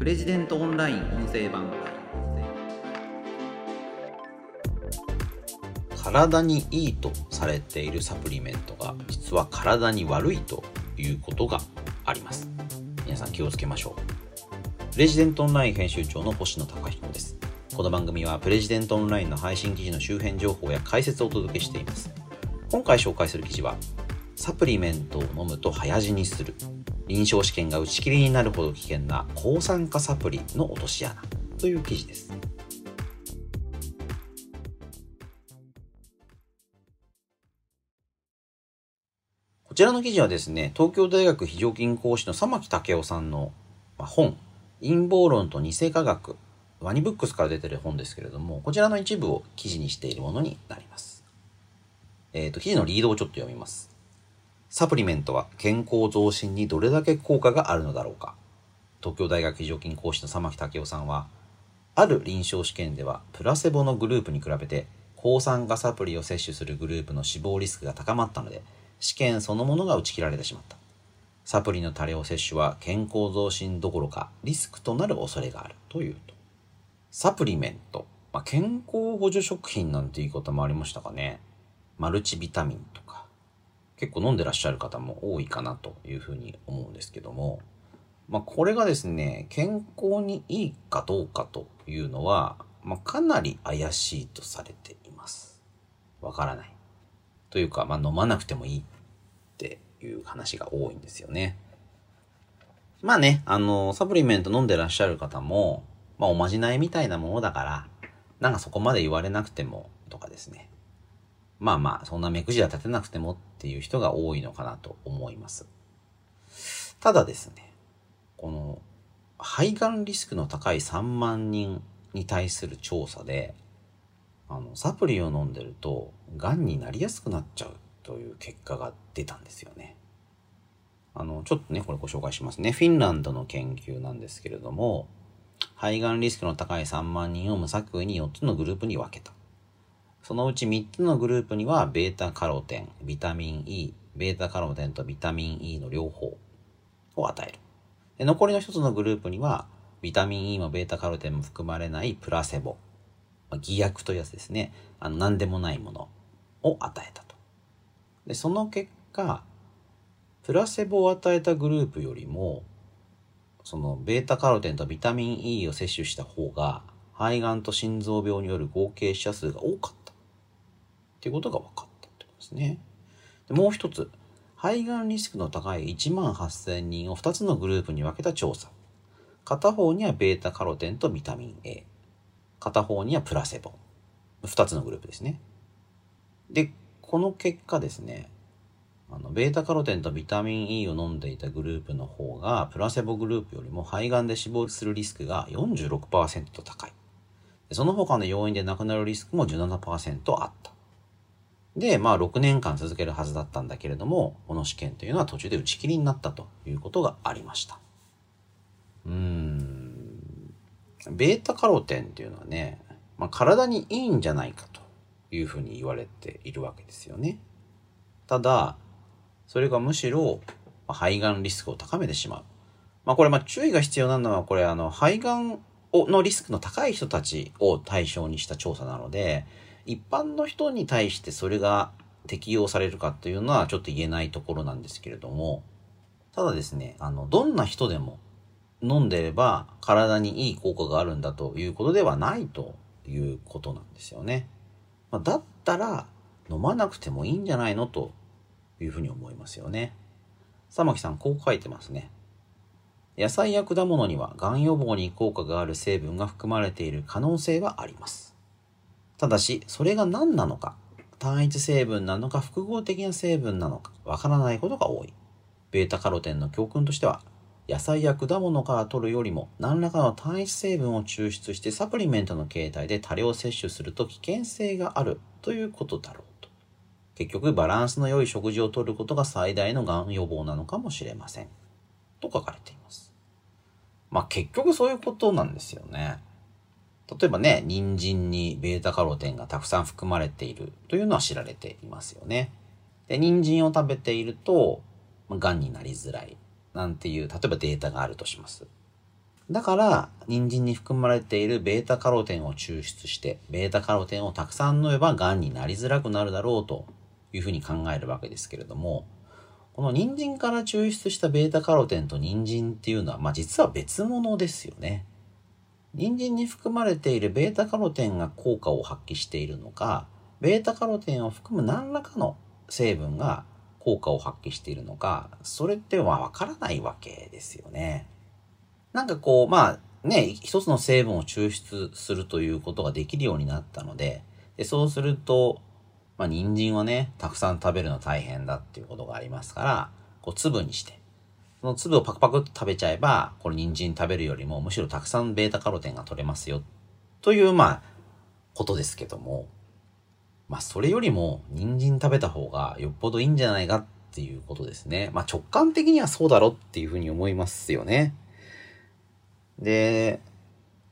プレジデントオンライン音声版体にいいとされているサプリメントが実は体に悪いということがあります。皆さん気をつけましょう。プレジデントオンライン編集長の星野貴彦です。この番組はプレジデントオンラインの配信記事の周辺情報や解説をお届けしています。今回紹介する記事はサプリメントを飲むと早死にする。臨床試験が打ち切りになるほど危険な抗酸化サプリの落とし穴という記事ですこちらの記事はですね、東京大学非常勤講師の佐牧武夫さんの本、陰謀論と偽科学、ワニブックスから出てる本ですけれども、こちらの一部を記事にしているものになります。えっ、ー、と、記事のリードをちょっと読みます。サプリメントは健康増進にどれだけ効果があるのだろうか？東京大学非常勤講師の佐牧武夫さんは、ある臨床試験ではプラセボのグループに比べて抗酸化サプリを摂取するグループの死亡リスクが高まったので、試験そのものが打ち切られてしまった。サプリの多量摂取は健康増進どころかリスクとなる恐れがあるというと。サプリメント。まあ、健康補助食品なんて言い方もありましたかね。マルチビタミンと。結構飲んでらっしゃる方も多いかなというふうに思うんですけども。まあ、これがですね、健康にいいかどうかというのは、まあ、かなり怪しいとされています。わからない。というか、まあ、飲まなくてもいいっていう話が多いんですよね。まあね、あの、サプリメント飲んでらっしゃる方も、まあおまじないみたいなものだから、なんかそこまで言われなくても、とかですね。まあまあ、そんな目くじら立てなくてもっていう人が多いのかなと思います。ただですね、この、肺がんリスクの高い3万人に対する調査で、あの、サプリを飲んでると、癌になりやすくなっちゃうという結果が出たんですよね。あの、ちょっとね、これご紹介しますね。フィンランドの研究なんですけれども、肺がんリスクの高い3万人を無作為に4つのグループに分けた。そのうち3つのグループには、ベータカロテン、ビタミン E、ベータカロテンとビタミン E の両方を与える。で残りの1つのグループには、ビタミン E もベータカロテンも含まれないプラセボ、偽薬というやつですね。あの、何でもないものを与えたと。で、その結果、プラセボを与えたグループよりも、そのベータカロテンとビタミン E を摂取した方が、肺がんと心臓病による合計死者数が多かった。っていうことが分かったってことですね。でもう一つ、肺がんリスクの高い1万8000人を2つのグループに分けた調査。片方にはベータカロテンとビタミン A。片方にはプラセボ。二つのグループですね。で、この結果ですね、あの、ベータカロテンとビタミン E を飲んでいたグループの方が、プラセボグループよりも肺がんで死亡するリスクが46%高い。その他の要因で亡くなるリスクも17%あった。で、まあ6年間続けるはずだったんだけれども、この試験というのは途中で打ち切りになったということがありました。うーん。ベータカロテンっていうのはね、まあ、体にいいんじゃないかというふうに言われているわけですよね。ただ、それがむしろ肺がんリスクを高めてしまう。まあこれまあ注意が必要なのはこれあの肺がんのリスクの高い人たちを対象にした調査なので、一般の人に対してそれが適用されるかというのはちょっと言えないところなんですけれども、ただですね、あの、どんな人でも飲んでれば体にいい効果があるんだということではないということなんですよね。ま、だったら飲まなくてもいいんじゃないのというふうに思いますよね。佐木さんこう書いてますね。野菜や果物にはがん予防に効果がある成分が含まれている可能性はあります。ただし、それが何なのか、単一成分なのか複合的な成分なのかわからないことが多い。ベータカロテンの教訓としては、野菜や果物から摂るよりも何らかの単一成分を抽出してサプリメントの形態で多量摂取すると危険性があるということだろうと。結局バランスの良い食事をとることが最大のがん予防なのかもしれません。と書かれています。まあ結局そういうことなんですよね。例えばね、人参にベータカロテンがたくさん含まれているというのは知られていますよね。で、人参を食べていると、がんになりづらいなんていう、例えばデータがあるとします。だから、人参に含まれているベータカロテンを抽出して、ベータカロテンをたくさん飲めば癌になりづらくなるだろうというふうに考えるわけですけれども、この人参から抽出したベータカロテンと人参っていうのは、まあ実は別物ですよね。人参に含まれているベータカロテンが効果を発揮しているのか、ベータカロテンを含む何らかの成分が効果を発揮しているのか、それってはわからないわけですよね。なんかこう、まあね、一つの成分を抽出するということができるようになったので、でそうすると、まあ人参はね、たくさん食べるの大変だっていうことがありますから、こう粒にして、その粒をパクパクっと食べちゃえば、これ人参食べるよりもむしろたくさんベータカロテンが取れますよ、というまあ、ことですけども、まあそれよりも人参食べた方がよっぽどいいんじゃないかっていうことですね。まあ直感的にはそうだろっていうふうに思いますよね。で、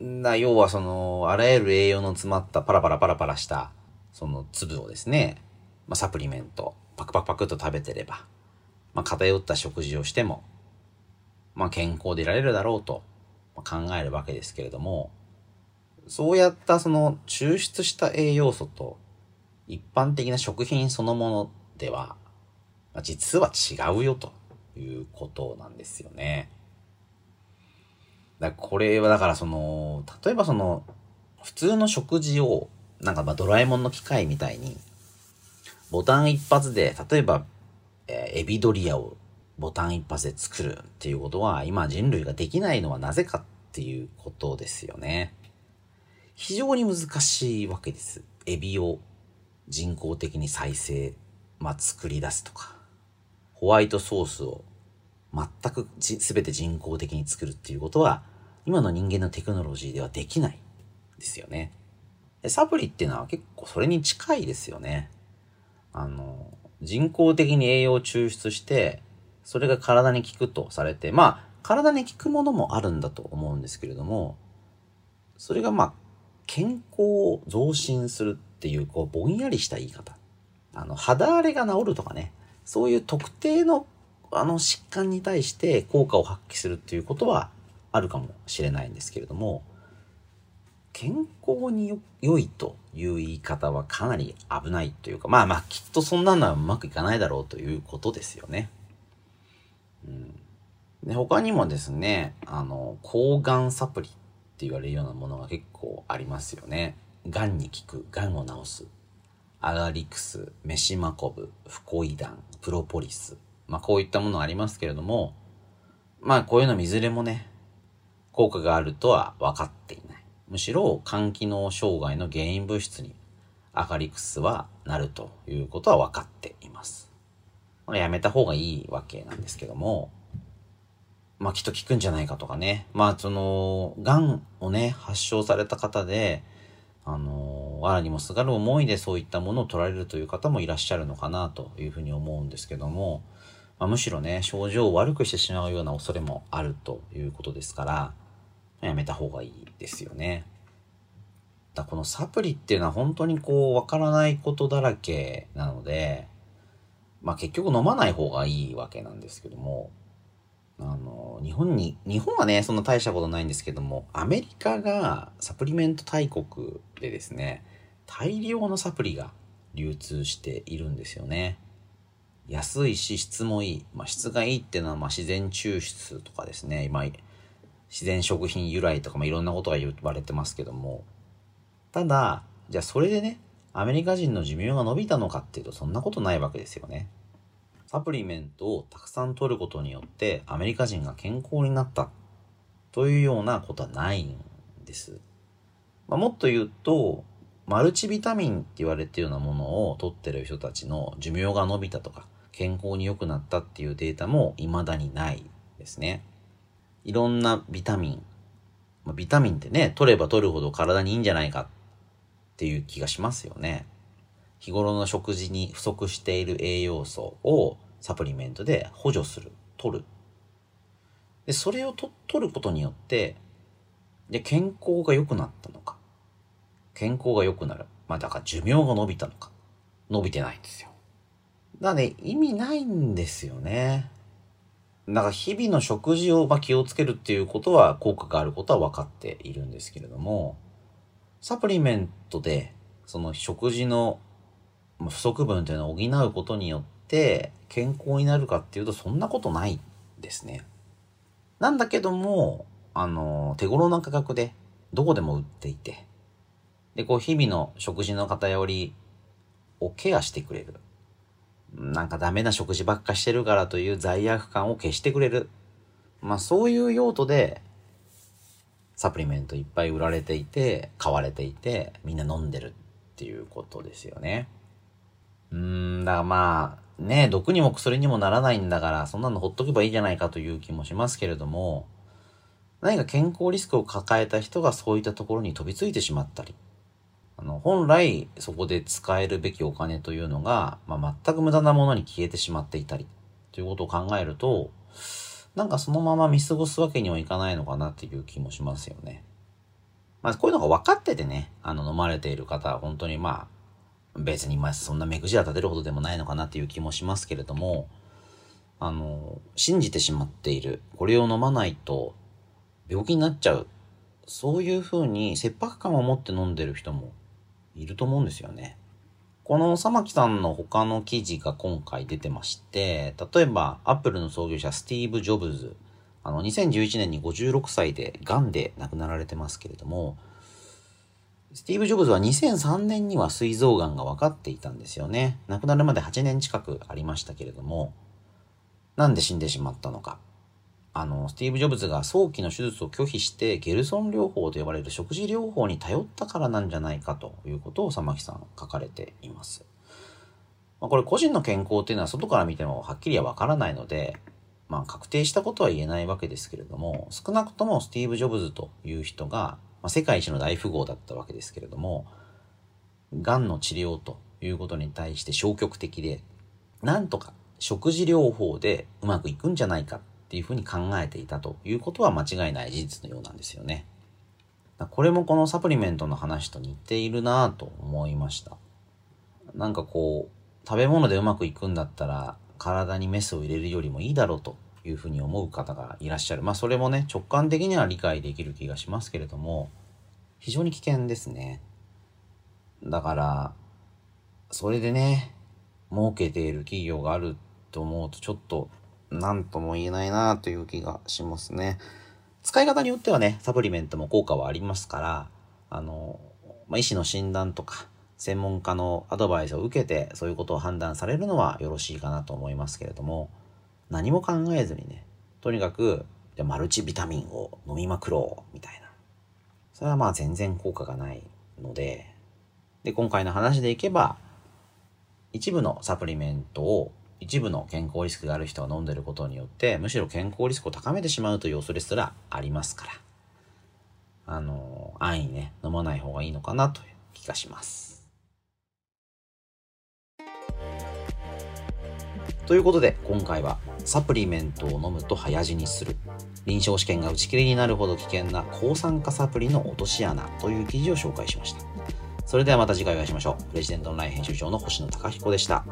な要はその、あらゆる栄養の詰まったパラパラパラパラした、その粒をですね、まあサプリメント、パクパクパクっと食べてれば、まあ偏った食事をしても、まあ健康でいられるだろうと考えるわけですけれども、そうやったその抽出した栄養素と一般的な食品そのものでは、まあ実は違うよということなんですよね。だこれはだからその、例えばその、普通の食事を、なんかまあドラえもんの機械みたいに、ボタン一発で、例えば、えーエビドリアをボタン一発で作るっていうことは、今人類ができないのはなぜかっていうことですよね。非常に難しいわけです。エビを人工的に再生、まあ作り出すとか、ホワイトソースを全くじ全て人工的に作るっていうことは、今の人間のテクノロジーではできないですよね。サプリっていうのは結構それに近いですよね。あの、人工的に栄養を抽出して、それが体に効くとされて、まあ、体に効くものもあるんだと思うんですけれども、それがまあ、健康を増進するっていう、こう、ぼんやりした言い方。あの、肌荒れが治るとかね、そういう特定の、あの、疾患に対して効果を発揮するっていうことはあるかもしれないんですけれども、健康に良いという言い方はかなり危ないというか、まあまあ、きっとそんなのはうまくいかないだろうということですよね。うん。で、他にもですね、あの、抗がんサプリって言われるようなものが結構ありますよね。がんに効く、がんを治す。アガリクス、メシマコブ、フコイダン、プロポリス。まあこういったものありますけれども、まあこういうのいずれもね、効果があるとは分かっていない。むしろ肝機能障害の原因物質にアガリクスはなるということは分かっています。まあやめた方がいいわけなんですけども、まあきっと効くんじゃないかとかね。まあその、癌をね、発症された方で、あの、藁にもすがる思いでそういったものを取られるという方もいらっしゃるのかなというふうに思うんですけども、まあ、むしろね、症状を悪くしてしまうような恐れもあるということですから、やめた方がいいですよね。だこのサプリっていうのは本当にこう、わからないことだらけなので、まあ結局飲まない方がいいわけなんですけども、あの、日本に、日本はね、そんな大したことないんですけども、アメリカがサプリメント大国でですね、大量のサプリが流通しているんですよね。安いし質もいい。まあ、質がいいっていうのは、ま、自然抽出とかですね。今、自然食品由来とか、まあ、いろんなことが言われてますけども。ただ、じゃあそれでね、アメリカ人の寿命が伸びたのかっていうと、そんなことないわけですよね。サプリメントをたくさん取ることによって、アメリカ人が健康になったというようなことはないんです。まあ、もっと言うと、マルチビタミンって言われてるようなものを取ってる人たちの寿命が伸びたとか、健康に良くなったっていうデータも未だにないですね。いろんなビタミン。ま、ビタミンってね、取れば取るほど体にいいんじゃないかっていう気がしますよね。日頃の食事に不足している栄養素をサプリメントで補助する、取る。で、それをと取ることによって、で、健康が良くなったのか。健康が良くなる。まあだから寿命が伸びたのか。伸びてないんですよ。だからね、意味ないんですよね。だから日々の食事をま気をつけるっていうことは効果があることは分かっているんですけれども、サプリメントでその食事の不足分というのを補うことによって健康になるかっていうとそんなことないですね。なんだけども、あの、手頃な価格でどこでも売っていて、で、こう日々の食事の偏りをケアしてくれる。なんかダメな食事ばっかしてるからという罪悪感を消してくれる。まあそういう用途でサプリメントいっぱい売られていて、買われていて、みんな飲んでるっていうことですよね。うーん、だからまあ、ね、毒にも薬にもならないんだから、そんなのほっとけばいいじゃないかという気もしますけれども、何か健康リスクを抱えた人がそういったところに飛びついてしまったり、あの、本来そこで使えるべきお金というのが、まあ、全く無駄なものに消えてしまっていたり、ということを考えると、なんかそのまま見過ごすわけにはいかないのかなっていう気もしますよね。まあ、こういうのが分かっててね、あの、飲まれている方は本当にまあ、別にまあそんな目くじら立てるほどでもないのかなっていう気もしますけれども、あの、信じてしまっている。これを飲まないと病気になっちゃう。そういうふうに切迫感を持って飲んでる人もいると思うんですよね。このサ木さんの他の記事が今回出てまして、例えば、アップルの創業者スティーブ・ジョブズ、あの、2011年に56歳で癌で亡くなられてますけれども、スティーブ・ジョブズは2003年には膵臓癌が分かっていたんですよね。亡くなるまで8年近くありましたけれども、なんで死んでしまったのか。あの、スティーブ・ジョブズが早期の手術を拒否して、ゲルソン療法と呼ばれる食事療法に頼ったからなんじゃないかということを佐木さん書かれています。まあ、これ個人の健康っていうのは外から見てもはっきりはわからないので、まあ確定したことは言えないわけですけれども、少なくともスティーブ・ジョブズという人が、まあ、世界一の大富豪だったわけですけれども、癌の治療ということに対して消極的で、なんとか食事療法でうまくいくんじゃないかっていうふうに考えていたということは間違いない事実のようなんですよね。これもこのサプリメントの話と似ているなぁと思いました。なんかこう、食べ物でうまくいくんだったら体にメスを入れるよりもいいだろうというふうに思う方がいらっしゃる。まあそれもね、直感的には理解できる気がしますけれども、非常に危険ですね。だから、それでね、儲けている企業があると思うとちょっと何とも言えないなという気がしますね。使い方によってはね、サプリメントも効果はありますから、あの、まあ、医師の診断とか、専門家のアドバイスを受けて、そういうことを判断されるのはよろしいかなと思いますけれども、何も考えずにね、とにかく、じゃマルチビタミンを飲みまくろう、みたいな。それはまあ全然効果がないので、で、今回の話でいけば、一部のサプリメントを一部の健康リスクがある人が飲んでることによって、むしろ健康リスクを高めてしまうという恐れすらありますから、あの、安易にね、飲まない方がいいのかなという気がします。ということで、今回はサプリメントを飲むと早死にする。臨床試験が打ち切りになるほど危険な抗酸化サプリの落とし穴という記事を紹介しました。それではまた次回お会いしましょう。プレジデントオンライン編集長の星野貴彦でした。